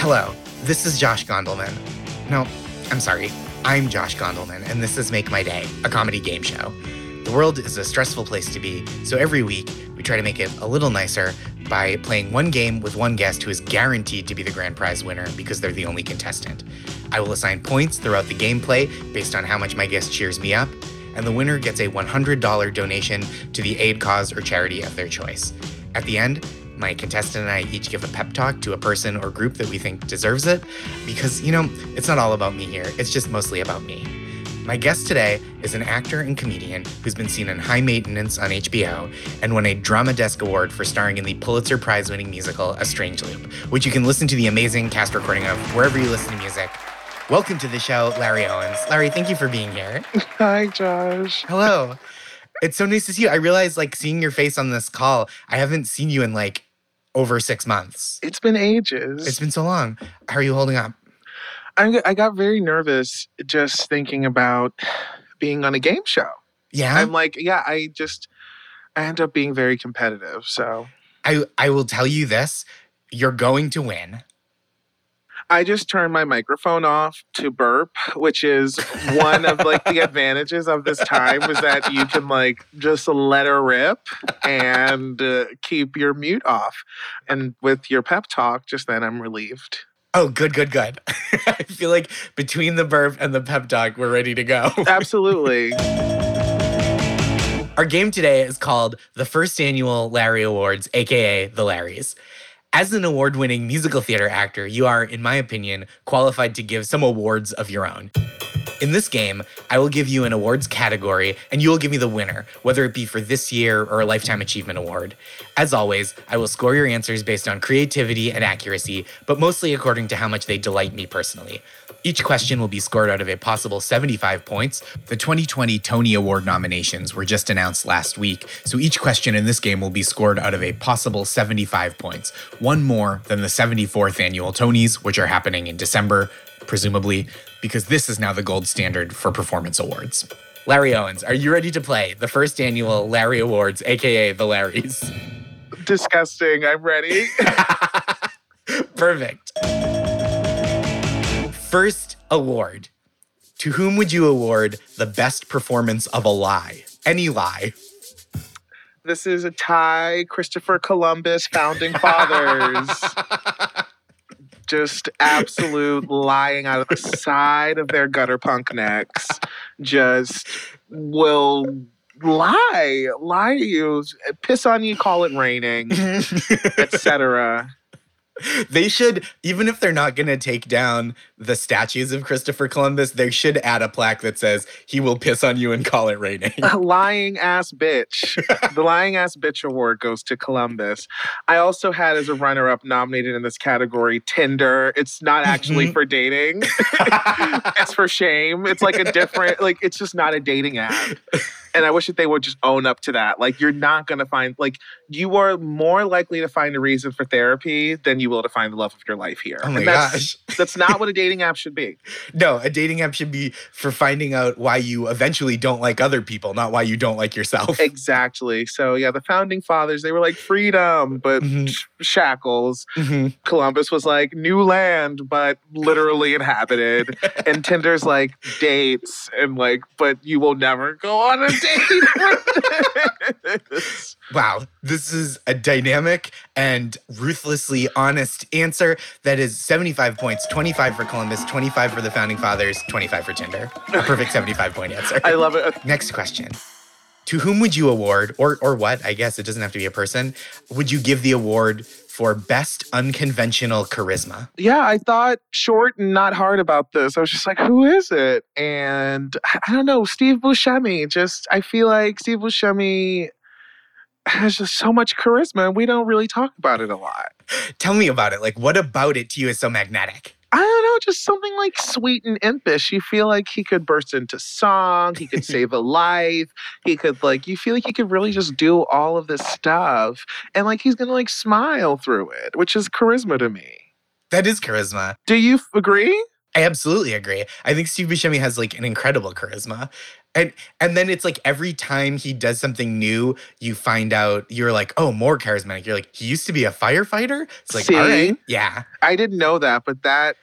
Hello, this is Josh Gondelman. No, I'm sorry. I'm Josh Gondelman, and this is Make My Day, a comedy game show. The world is a stressful place to be, so every week we try to make it a little nicer by playing one game with one guest who is guaranteed to be the grand prize winner because they're the only contestant. I will assign points throughout the gameplay based on how much my guest cheers me up, and the winner gets a $100 donation to the aid cause or charity of their choice. At the end, my contestant and I each give a pep talk to a person or group that we think deserves it because, you know, it's not all about me here, it's just mostly about me. My guest today is an actor and comedian who's been seen in High Maintenance on HBO and won a Drama Desk Award for starring in the Pulitzer Prize winning musical A Strange Loop, which you can listen to the amazing cast recording of wherever you listen to music. Welcome to the show, Larry Owens. Larry, thank you for being here. Hi, Josh. Hello. It's so nice to see you. I realize, like, seeing your face on this call, I haven't seen you in like over six months. It's been ages. It's been so long. How are you holding up? I, I got very nervous just thinking about being on a game show. Yeah. I'm like, yeah, I just, I end up being very competitive. So I, I will tell you this you're going to win. I just turned my microphone off to burp, which is one of like the advantages of this time is that you can like just let her rip and uh, keep your mute off. And with your pep talk, just then I'm relieved. Oh, good, good, good. I feel like between the burp and the pep talk, we're ready to go. Absolutely. Our game today is called the first annual Larry Awards, aka the Larrys. As an award winning musical theater actor, you are, in my opinion, qualified to give some awards of your own. In this game, I will give you an awards category and you will give me the winner, whether it be for this year or a Lifetime Achievement Award. As always, I will score your answers based on creativity and accuracy, but mostly according to how much they delight me personally. Each question will be scored out of a possible 75 points. The 2020 Tony Award nominations were just announced last week, so each question in this game will be scored out of a possible 75 points, one more than the 74th annual Tonys, which are happening in December, presumably, because this is now the gold standard for performance awards. Larry Owens, are you ready to play the first annual Larry Awards, aka the Larrys? Disgusting. I'm ready. Perfect. First award. To whom would you award the best performance of a lie? Any lie. This is a tie. Christopher Columbus, founding fathers. Just absolute lying out of the side of their gutter punk necks. Just will lie, lie to you, piss on you, call it raining, etc. they should, even if they're not going to take down the statues of Christopher Columbus, they should add a plaque that says, he will piss on you and call it raining. lying ass bitch. the lying ass bitch award goes to Columbus. I also had as a runner up nominated in this category Tinder. It's not actually Mhm. for dating, it's for shame. It's like a different, like, it's just not a dating app. And I wish that they would just own up to that. Like, you're not going to find, like, you are more likely to find a reason for therapy than you will to find the love of your life here. Oh my and that's, gosh. that's not what a dating app should be. No, a dating app should be for finding out why you eventually don't like other people, not why you don't like yourself. Exactly. So, yeah, the founding fathers, they were like freedom, but Mhm. sh- shackles. Mhm. Columbus was like new land, but literally inhabited. and Tinder's like dates and like, but you will never go on a date. Wow, this is a dynamic and ruthlessly honest answer that is 75 points 25 for Columbus, 25 for the founding fathers, 25 for Tinder. A perfect 75 point answer. I love it. Next question. To whom would you award, or, or what? I guess it doesn't have to be a person. Would you give the award for best unconventional charisma? Yeah, I thought short and not hard about this. I was just like, who is it? And I don't know, Steve Buscemi. Just, I feel like Steve Buscemi has just so much charisma and we don't really talk about it a lot. Tell me about it. Like, what about it to you is so magnetic? I don't know, just something like sweet and impish. You feel like he could burst into song, he could save a life, he could like you feel like he could really just do all of this stuff and like he's gonna like smile through it, which is charisma to me. That is charisma. Do you f- agree? I absolutely agree. I think Steve Buscemi has like an incredible charisma. And and then it's like every time he does something new, you find out you're like, oh, more charismatic. You're like, he used to be a firefighter. It's like, See? right, yeah, I didn't know that, but that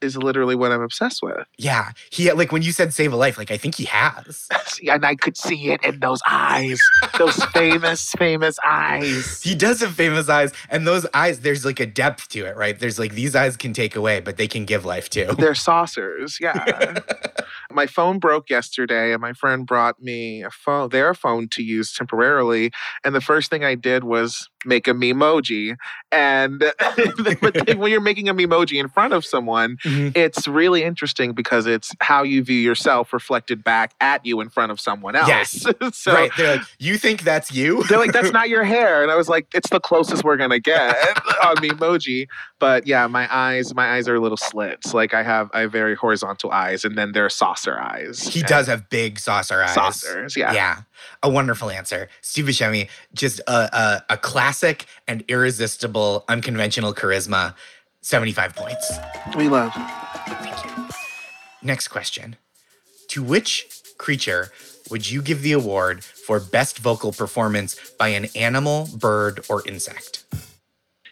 is literally what I'm obsessed with. yeah. He like when you said save a life, like I think he has. See, and I could see it in those eyes, those famous, famous eyes. He does have famous eyes, and those eyes, there's like a depth to it, right? There's like these eyes can take away, but they can give life too. They're saucers, yeah. my phone broke yesterday, and my friend brought me a phone, their phone to use temporarily. And the first thing I did was make a memoji. And but when you're making a memoji in front of someone, Mhm. it's really interesting because it's how you view yourself reflected back at you in front of someone else. Yes. so right? They're like, you think that's you? they're like, that's not your hair. And I was like, it's the closest we're gonna get on memoji. But yeah, my eyes, my eyes are a little slits. Like I have I have very horizontal eyes, and then they're saucer eyes. He does have big saucer eyes. saucers, yeah. Yeah, a wonderful answer. Steve Buscemi, just a, a, a classic and irresistible, unconventional charisma. 75 points. We love. Thank you. Next question. To which creature would you give the award for best vocal performance by an animal, bird, or insect?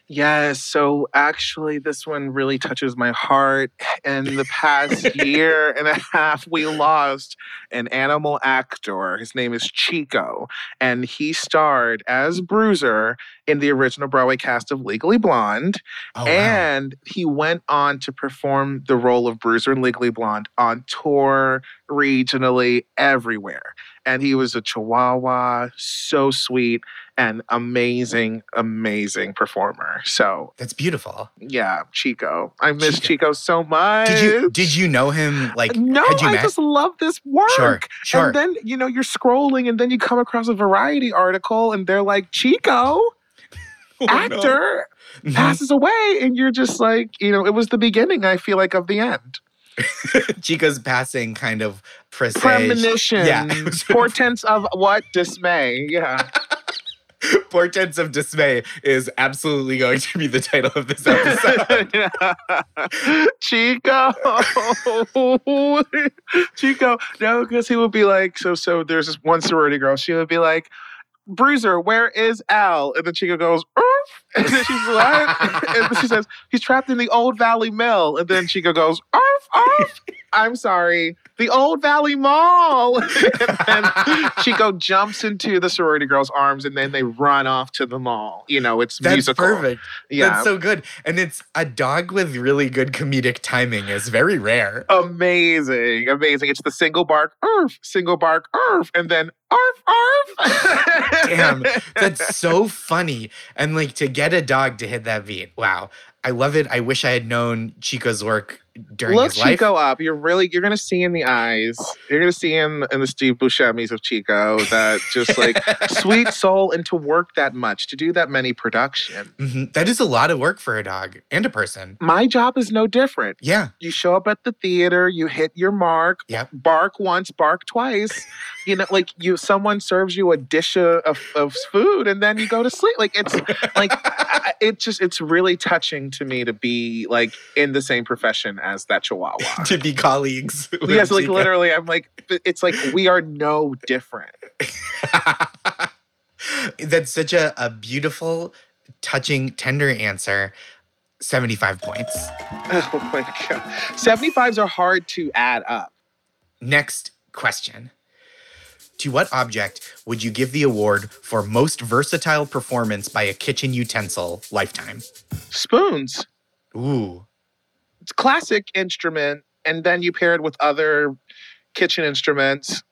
Yes. So actually, this one really touches my heart. In the past year and a half, we lost an animal actor. His name is Chico, and he starred as Bruiser in the original Broadway cast of Legally Blonde. Oh, wow. and he went on to perform the role of Bruiser in Legally Blonde on tour, regionally, everywhere. And he was a chihuahua, so sweet and amazing, amazing performer. So That's beautiful. yeah, Chico. I miss Chico. Chico, so much. Did you did you know him like no, I met? just love this work. Sure, sure. And then, you know, you're scrolling and then you come across a variety article and they're like, Chico, Oh, actor, Mhm. passes away. And you're just like, you know, it was the beginning, I feel like, of the end. Chico's passing kind of presage. Premonition. Yeah. Portents of what? Dismay. Yeah. Portents of Dismay is absolutely going to be the title of this episode. Chico. Chico. No, because he would be like, so so there's this one sorority girl. She would be like, Bruiser, where is Al? And then Chico goes, Earth. And then she's like, and she says, he's trapped in the Old Valley Mill. And then Chico goes, Earth, Earth. I'm sorry, the Old Valley Mall. and then Chico jumps into the sorority girl's arms and then they run off to the mall. You know, it's That's musical. perfect. Yeah. That's so good. And it's a dog with really good comedic timing is very rare. amazing, amazing. It's the single bark, Earth, single bark, Earth, and then Arf, Arf. Damn, That's so funny. And like to get a dog to hit that beat. Wow. I love it. I wish I had known Chico's work during Look his life. Chico up. You're really you're gonna see in the eyes. You're gonna see him in the Steve Buscemi's of Chico that just like sweet soul and to work that much, to do that many production. Mhm. That is a lot of work for a dog and a person. My job is no different. Yeah. You show up at the theater, you hit your mark, Yep. bark once, bark twice. You know, like you someone serves you a dish of, of, food and then you go to sleep. Like it's like it just it's really touching to me to be like in the same profession as that chihuahua. to be colleagues. yes, like literally, I'm like it's like we are no different. That's such a, a beautiful, touching, tender answer. 75 points. Oh my god, seventy fives are hard to add up. Next question. To what object would you give the award for most versatile performance by a kitchen utensil lifetime? Spoons, Ooh. Classic instrument, and then you pair it with other kitchen instruments.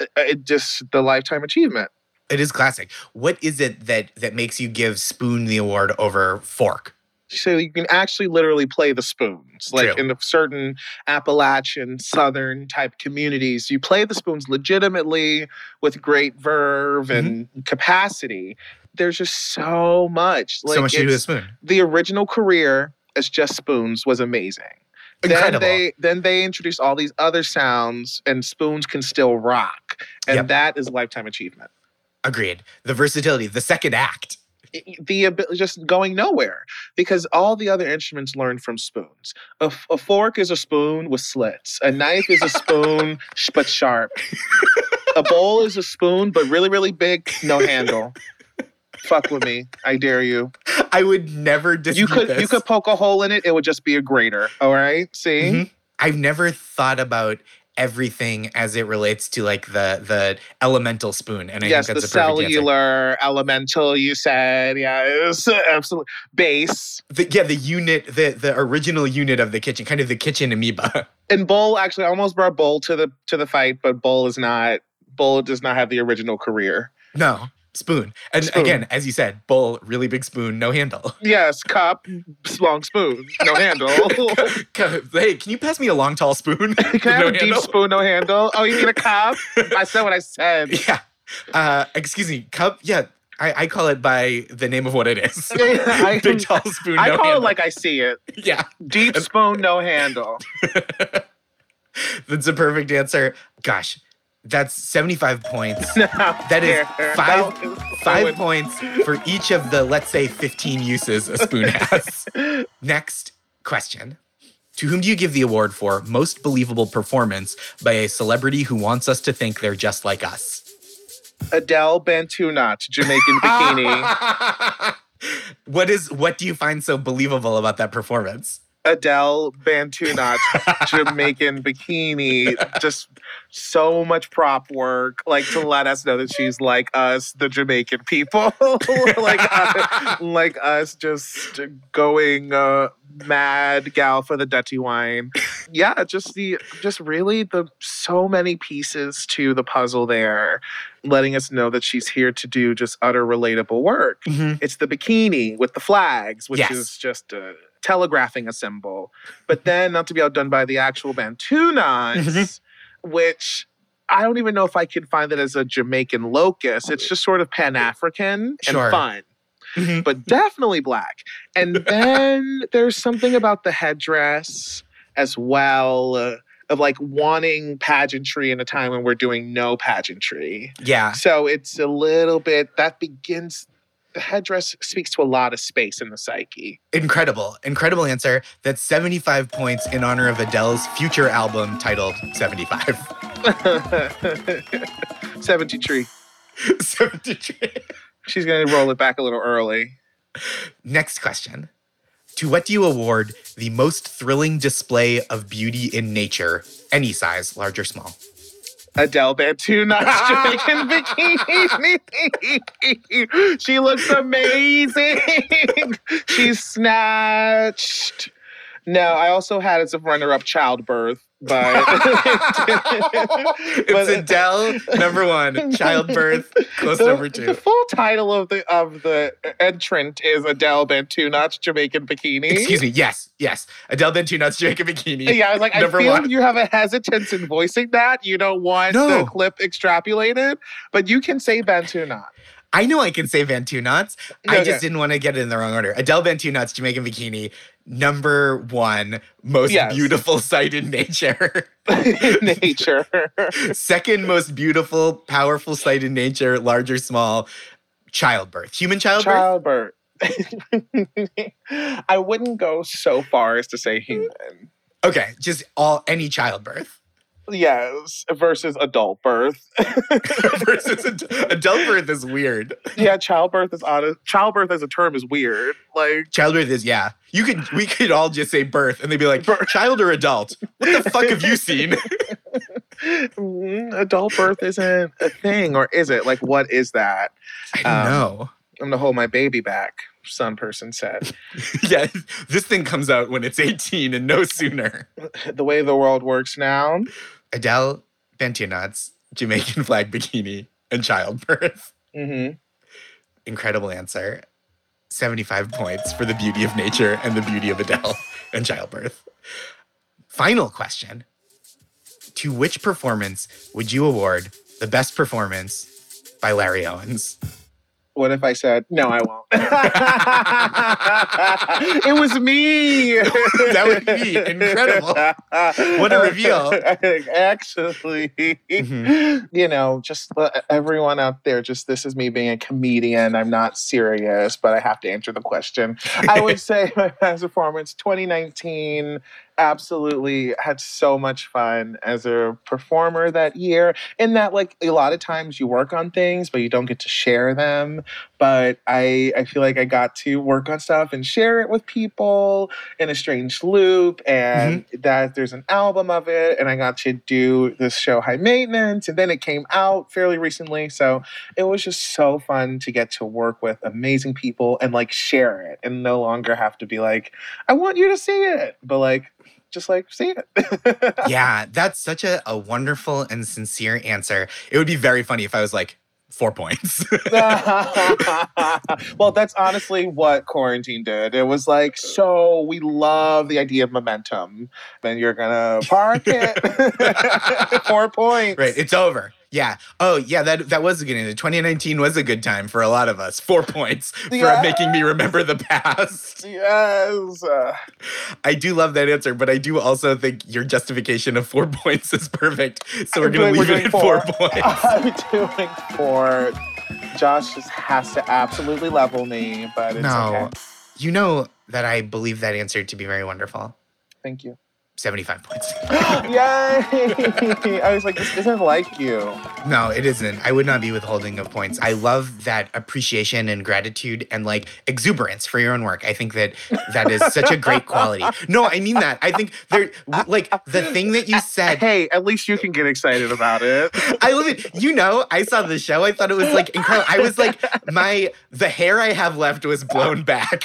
uh, It just the lifetime achievement. It is classic. What is it that that makes you give spoon the award over fork? so you can actually literally play the spoons like True. in the certain appalachian southern type communities you play the spoons legitimately with great verve and capacity there's just so much like so much to do with spoon. the original career as just spoons was amazing Incredible. then they then they introduced all these other sounds and spoons can still rock and Yep. that is lifetime achievement Agreed. The versatility, the second act. the just going nowhere because all the other instruments learned from spoons. A, f- a fork is a spoon with slits. A knife is a spoon sh- but sharp. A bowl is a spoon, but really, really big, no handle. Fuck with me. I dare you. I would never You could this. you could poke a hole in it, it would just be a grater. All right? See? Mhm. I've never thought about everything as it relates to like the the elemental spoon, and I yes, think the that's a perfect answer. cellular elemental you said. Yeah, it absolutely base. The, yeah, the unit, the the original unit of the kitchen, kind of the kitchen amoeba. And Bull actually I almost brought Bull to the to the fight, but Bull is not Bull does not have the original career. No, spoon. And Spoon. again, as you said, bowl, really big spoon, no handle. Yes, cup, long spoon, no handle. hey, can you pass me a long, tall spoon? Can I have No a deep spoon, no handle? Oh, you need a cup? I said what I said. Yeah. Uh, excuse me, cup. Yeah, I, I call it by the name of what it is. I- big, tall spoon. I no call handle. it like I see it. yeah. Deep spoon, no handle. That's a perfect answer. Gosh, that's seventy-five points. that That is five- was Five points for each of the, let's say, 15 uses a spoon has. Next question. To whom do you give the award for most believable performance by a celebrity who wants us to think they're just like us? Adele Bantu knot, Jamaican bikini. what is what do you find so believable about that performance? Adele Bantu knot, Jamaican bikini. Just so much prop work, like to let us know that she's like us, the Jamaican people, like uh, like us, just going uh, mad gal for the dirty wine. Yeah, just the just really the so many pieces to the puzzle there, letting us know that she's here to do just utter relatable work. It's the bikini with the flags, which Yes. is just uh, telegraphing a symbol. But then not to be outdone by the actual Bantunas, Mhm. which I don't even know if I can find that as a Jamaican locus. It's just sort of Pan African and Sure. fun, Mhm. but definitely black. And then there's something about the headdress as well. uh, of like wanting pageantry in a time when we're doing no pageantry. Yeah. So it's a little bit that begins. The headdress speaks to a lot of space in the psyche. Incredible. Incredible answer. That's 75 points in honor of Adele's future album titled 75. 73. 73. She's going to roll it back a little early. Next question. To what do you award the most thrilling display of beauty in nature, any size, large or small? Adele Bantuna, Jamaican bikini. she looks amazing. She's snatched. No, I also had as a runner-up childbirth, but it's uh, Adele, number one. Childbirth, close the, number the full title of the of the entrant is Adele Bantuna, Jamaican bikini. Excuse me. Yes, yes. Adele Bentunat's Jamaican Bikini. Yeah, I was like, I feel one. you have a hesitance in voicing that. You don't want No. the clip extrapolated, but you can say Bantuna. I know I can say Bantu knots. I just didn't want to get it in the wrong order. Adele Bantu knots, Jamaican Bikini, number one most Yes. beautiful sight in nature. nature. Second most beautiful, powerful sight in nature, large or small, childbirth. Human childbirth? Childbirth. I wouldn't go so far as to say human. Okay, just all any childbirth. Yes, versus adult birth. Versus ad- adult birth is weird. yeah, childbirth is odd. Childbirth as a term is weird. Like Childbirth is yeah. You could we could all just say birth and they'd be like Birth. child or adult. What the fuck have you seen? mm, adult birth isn't a thing, or is it? Like, what is that? I don't Um, know. I'm gonna hold my baby back. Some person said. Yeah, this thing comes out when it's 18 and no sooner. the way the world works now. Adele Bantu knots, Jamaican flag bikini, and childbirth. hmm Incredible answer. 75 points for the beauty of nature and the beauty of Adele and childbirth. Final question. To which performance would you award the best performance by Larry Owens? What if I said no? I won't. it was me. That would be incredible. What a reveal. Actually, Mhm. you know, just let everyone out there, just this is me being a comedian. I'm not serious, but I have to answer the question. I would say my best performance 2019 absolutely had so much fun as a performer that year. In that, like, a lot of times you work on things, but you don't get to share them. But I, I feel like I got to work on stuff and share it with people in a strange loop, and mm-hmm. that there's an album of it, and I got to do this show High Maintenance, and then it came out fairly recently. So it was just so fun to get to work with amazing people and like share it and no longer have to be like, I want you to see it, but like just like see it. yeah, that's such a, a wonderful and sincere answer. It would be very funny if I was like, four points. well, that's honestly what quarantine did. It was like, so we love the idea of momentum. Then you're gonna park it. four points. Right. It's over. Yeah. Oh, yeah. That that was a good end. 2019 was a good time for a lot of us. Four points for yes. making me remember the past. Yes. I do love that answer, but I do also think your justification of four points is perfect. So we're going to leave it at four. four points. I'm doing four. Josh just has to absolutely level me, but it's no. okay. You know that I believe that answer to be very wonderful. Thank you. 75 points. Yay! I was like, this isn't like you. No, it isn't. I would not be withholding of points. I love that appreciation and gratitude and like exuberance for your own work. I think that that is such a great quality. No, I mean that. I think there, like the thing that you said. Hey, at least you can get excited about it. I love it. You know, I saw the show. I thought it was like incredible. I was like, my the hair I have left was blown back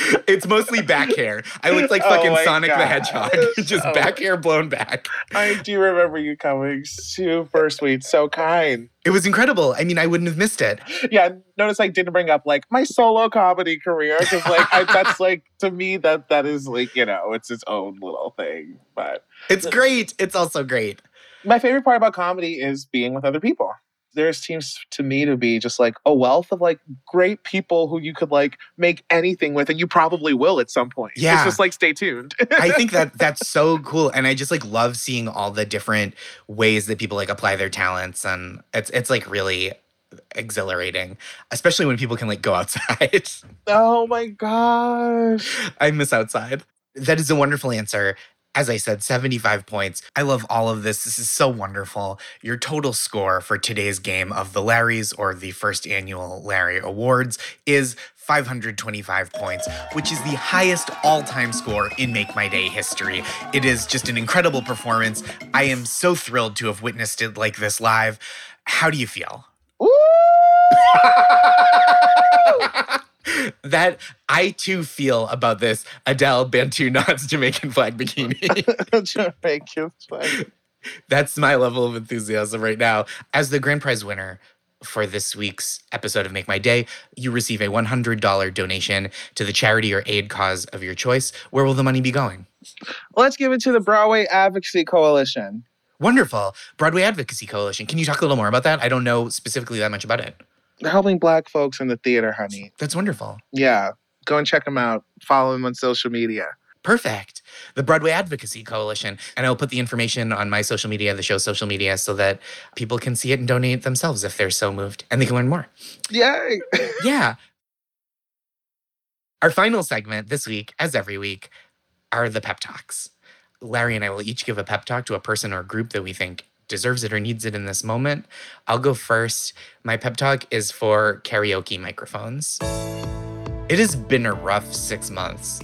it's mostly back hair. I looked like oh fucking oh Sonic God. the Hedgehog, just oh. back hair blown back. I do remember you coming super sweet, so kind. It was incredible. I mean, I wouldn't have missed it. Yeah, notice I didn't bring up like my solo comedy career because like I, that's like to me that that is like you know it's its own little thing. But it's great. It's also great. My favorite part about comedy is being with other people there seems to me to be just like a wealth of like great people who you could like make anything with and you probably will at some point. Yeah. it's just like stay tuned. I think that that's so cool and i just like love seeing all the different ways that people like apply their talents and it's it's like really exhilarating especially when people can like go outside. Oh my gosh. I miss outside. That is a wonderful answer as I said, 75 points. I love all of this. This is so wonderful. Your total score for today's game of the Larrys or the first annual Larry Awards is 525 points, which is the highest all time score in Make My Day history. It is just an incredible performance. I am so thrilled to have witnessed it like this live. How do you feel? that I too feel about this Adele Bantu Knots Jamaican flag bikini. Jamaican flag. That's my level of enthusiasm right now. As the grand prize winner for this week's episode of Make My Day, you receive a $100 donation to the charity or aid cause of your choice. Where will the money be going? Let's give it to the Broadway Advocacy Coalition. Wonderful. Broadway Advocacy Coalition. Can you talk a little more about that? I don't know specifically that much about it helping black folks in the theater, honey. That's wonderful. Yeah. Go and check them out. Follow them on social media. Perfect. The Broadway Advocacy Coalition. And I'll put the information on my social media, the show's social media, so that people can see it and donate themselves if they're so moved and they can learn more. Yay. yeah. Our final segment this week, as every week, are the pep talks. Larry and I will each give a pep talk to a person or group that we think deserves it or needs it in this moment. I'll go first. My pep talk is for karaoke microphones. It has been a rough six months.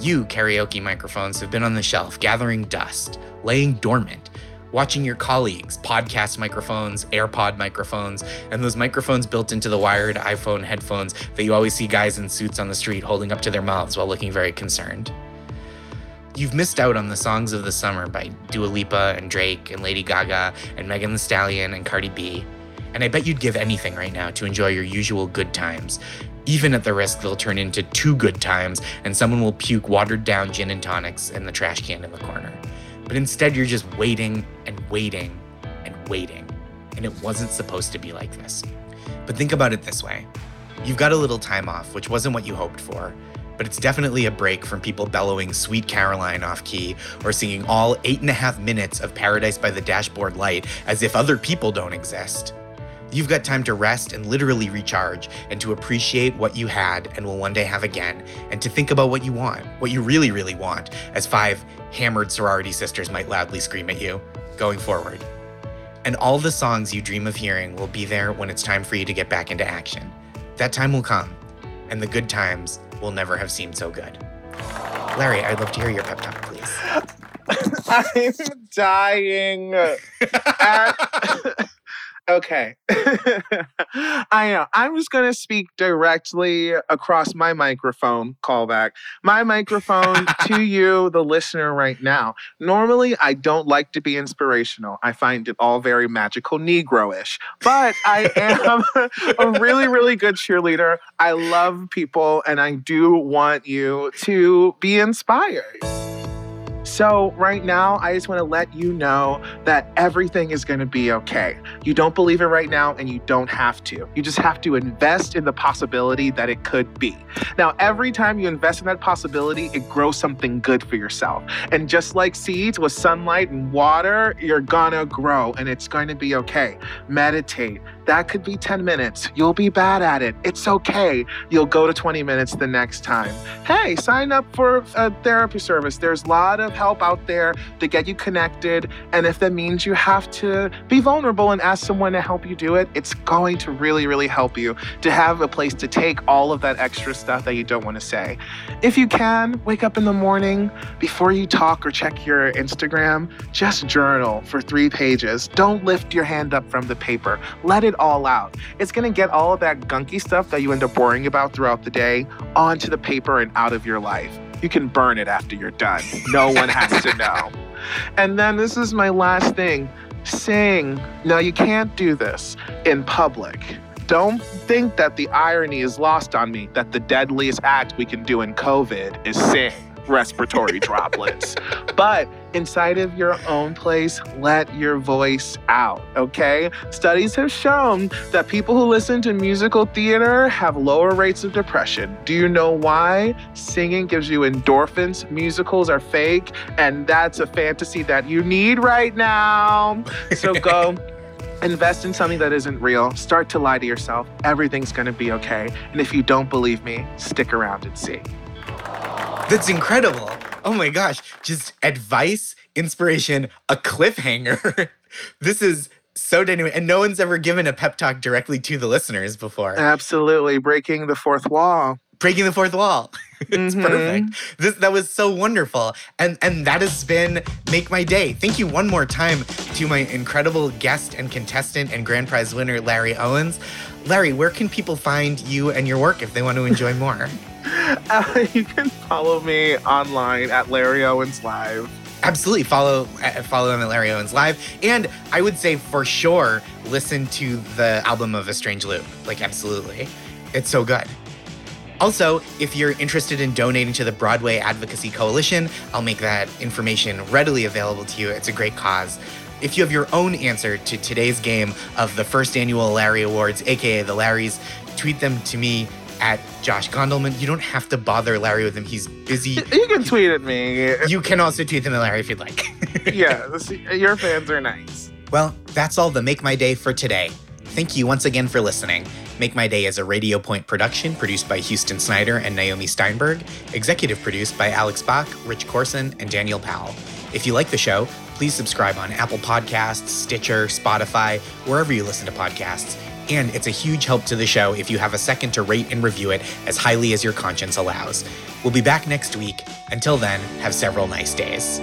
You, karaoke microphones, have been on the shelf, gathering dust, laying dormant, watching your colleagues, podcast microphones, AirPod microphones, and those microphones built into the wired iPhone headphones that you always see guys in suits on the street holding up to their mouths while looking very concerned. You've missed out on the songs of the summer by Dua Lipa and Drake and Lady Gaga and Megan Thee Stallion and Cardi B. And I bet you'd give anything right now to enjoy your usual good times, even at the risk they'll turn into two good times and someone will puke watered down gin and tonics in the trash can in the corner. But instead, you're just waiting and waiting and waiting. And it wasn't supposed to be like this. But think about it this way you've got a little time off, which wasn't what you hoped for but it's definitely a break from people bellowing Sweet Caroline off key or singing all eight and a half minutes of Paradise by the Dashboard Light as if other people don't exist. You've got time to rest and literally recharge, and to appreciate what you had and will one day have again, and to think about what you want, what you really, really want, as five hammered sorority sisters might loudly scream at you, going forward. And all the songs you dream of hearing will be there when it's time for you to get back into action. That time will come, and the good times will never have seemed so good. Larry, I'd love to hear your pep talk, please. I'm dying. At- okay. I know. I'm just going to speak directly across my microphone, callback, my microphone to you, the listener, right now. Normally, I don't like to be inspirational. I find it all very magical, Negro-ish. But I am a really, really good cheerleader. I love people, and I do want you to be inspired. So, right now, I just want to let you know that everything is going to be okay. You don't believe it right now, and you don't have to. You just have to invest in the possibility that it could be. Now, every time you invest in that possibility, it grows something good for yourself. And just like seeds with sunlight and water, you're gonna grow and it's going to be okay. Meditate. That could be 10 minutes. You'll be bad at it. It's okay. You'll go to 20 minutes the next time. Hey, sign up for a therapy service. There's a lot of help out there to get you connected. And if that means you have to be vulnerable and ask someone to help you do it, it's going to really, really help you to have a place to take all of that extra stuff that you don't want to say. If you can, wake up in the morning before you talk or check your Instagram, just journal for three pages. Don't lift your hand up from the paper. Let it all out. It's going to get all of that gunky stuff that you end up worrying about throughout the day onto the paper and out of your life. You can burn it after you're done. No one has to know. And then this is my last thing sing. Now, you can't do this in public. Don't think that the irony is lost on me that the deadliest act we can do in COVID is sing respiratory droplets. But inside of your own place, let your voice out, okay? Studies have shown that people who listen to musical theater have lower rates of depression. Do you know why? Singing gives you endorphins, musicals are fake, and that's a fantasy that you need right now. So go. Invest in something that isn't real. Start to lie to yourself. Everything's gonna be okay. And if you don't believe me, stick around and see. That's incredible. Oh my gosh. Just advice, inspiration, a cliffhanger. this is so dynamic. And no one's ever given a pep talk directly to the listeners before. Absolutely. Breaking the fourth wall. Breaking the fourth wall. it's Mhm. perfect. This that was so wonderful. And and that has been Make My Day. Thank you one more time to my incredible guest and contestant and grand prize winner, Larry Owens. Larry, where can people find you and your work if they want to enjoy more? Uh, you can follow me online at Larry Owens Live. Absolutely. Follow uh, follow at Larry Owens Live. And I would say for sure, listen to the album of A Strange Loop. Like, absolutely. It's so good. Also, if you're interested in donating to the Broadway Advocacy Coalition, I'll make that information readily available to you. It's a great cause. If you have your own answer to today's game of the first annual Larry Awards, aka the Larrys, tweet them to me at Josh Gondelman. You don't have to bother Larry with him. He's busy. You can tweet at me. You can also tweet them at Larry if you'd like. yeah, this, your fans are nice. Well, that's all the Make My Day for today. Thank you once again for listening. Make My Day is a Radio Point production produced by Houston Snyder and Naomi Steinberg, executive produced by Alex Bach, Rich Corson, and Daniel Powell. If you like the show, please subscribe on Apple Podcasts, Stitcher, Spotify, wherever you listen to podcasts. And it's a huge help to the show if you have a second to rate and review it as highly as your conscience allows. We'll be back next week. Until then, have several nice days.